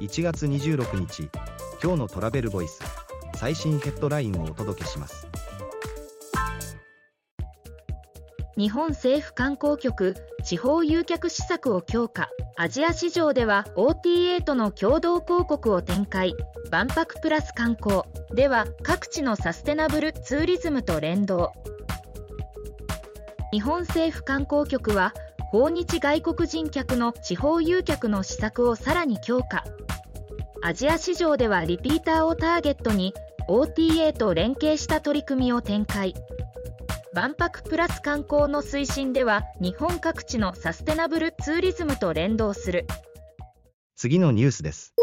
1月26日今日のトラベルボイス最新ヘッドラインをお届けします。日本政府観光局地方誘客施策を強化。アジア市場では OTA との共同広告を展開。万博プラス観光。では各地のサステナブルツーリズムと連動。日本政府観光局は訪日外国人客の地方誘客の施策をさらに強化。アジア市場ではリピーターをターゲットに OTA と連携した取り組みを展開。万博プラス観光の推進では日本各地のサステナブルツーリズムと連動する。次のニュースです。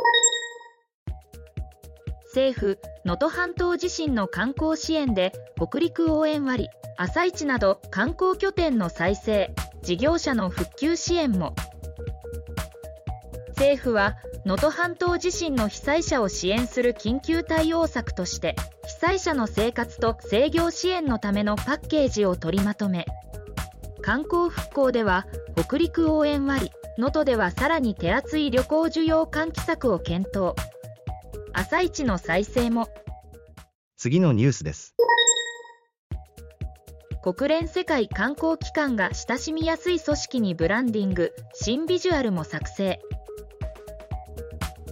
政府能登半島地震の観光支援で北陸応援割朝市など観光拠点の再生事業者の復旧支援も。政府は能登半島地震の被災者を支援する緊急対応策として被災者の生活と制御支援のためのパッケージを取りまとめ観光復興では北陸応援割能登ではさらに手厚い旅行需要喚起策を検討。朝市の再生も。次のニュースです。国連世界観光機関が親しみやすい組織にブランディング新ビジュアルも作成。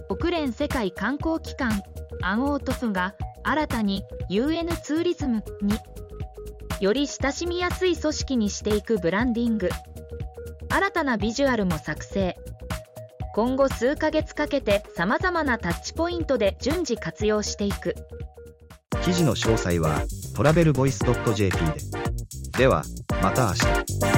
国連世界観光機関アンオートフが新たに UN ツーリズムにより親しみやすい組織にしていくブランディング。新たなビジュアルも作成。今後数ヶ月かけてさまざまなタッチポイントで順次活用していく。記事の詳細はトラベルボイス .jp で。ではまた明日。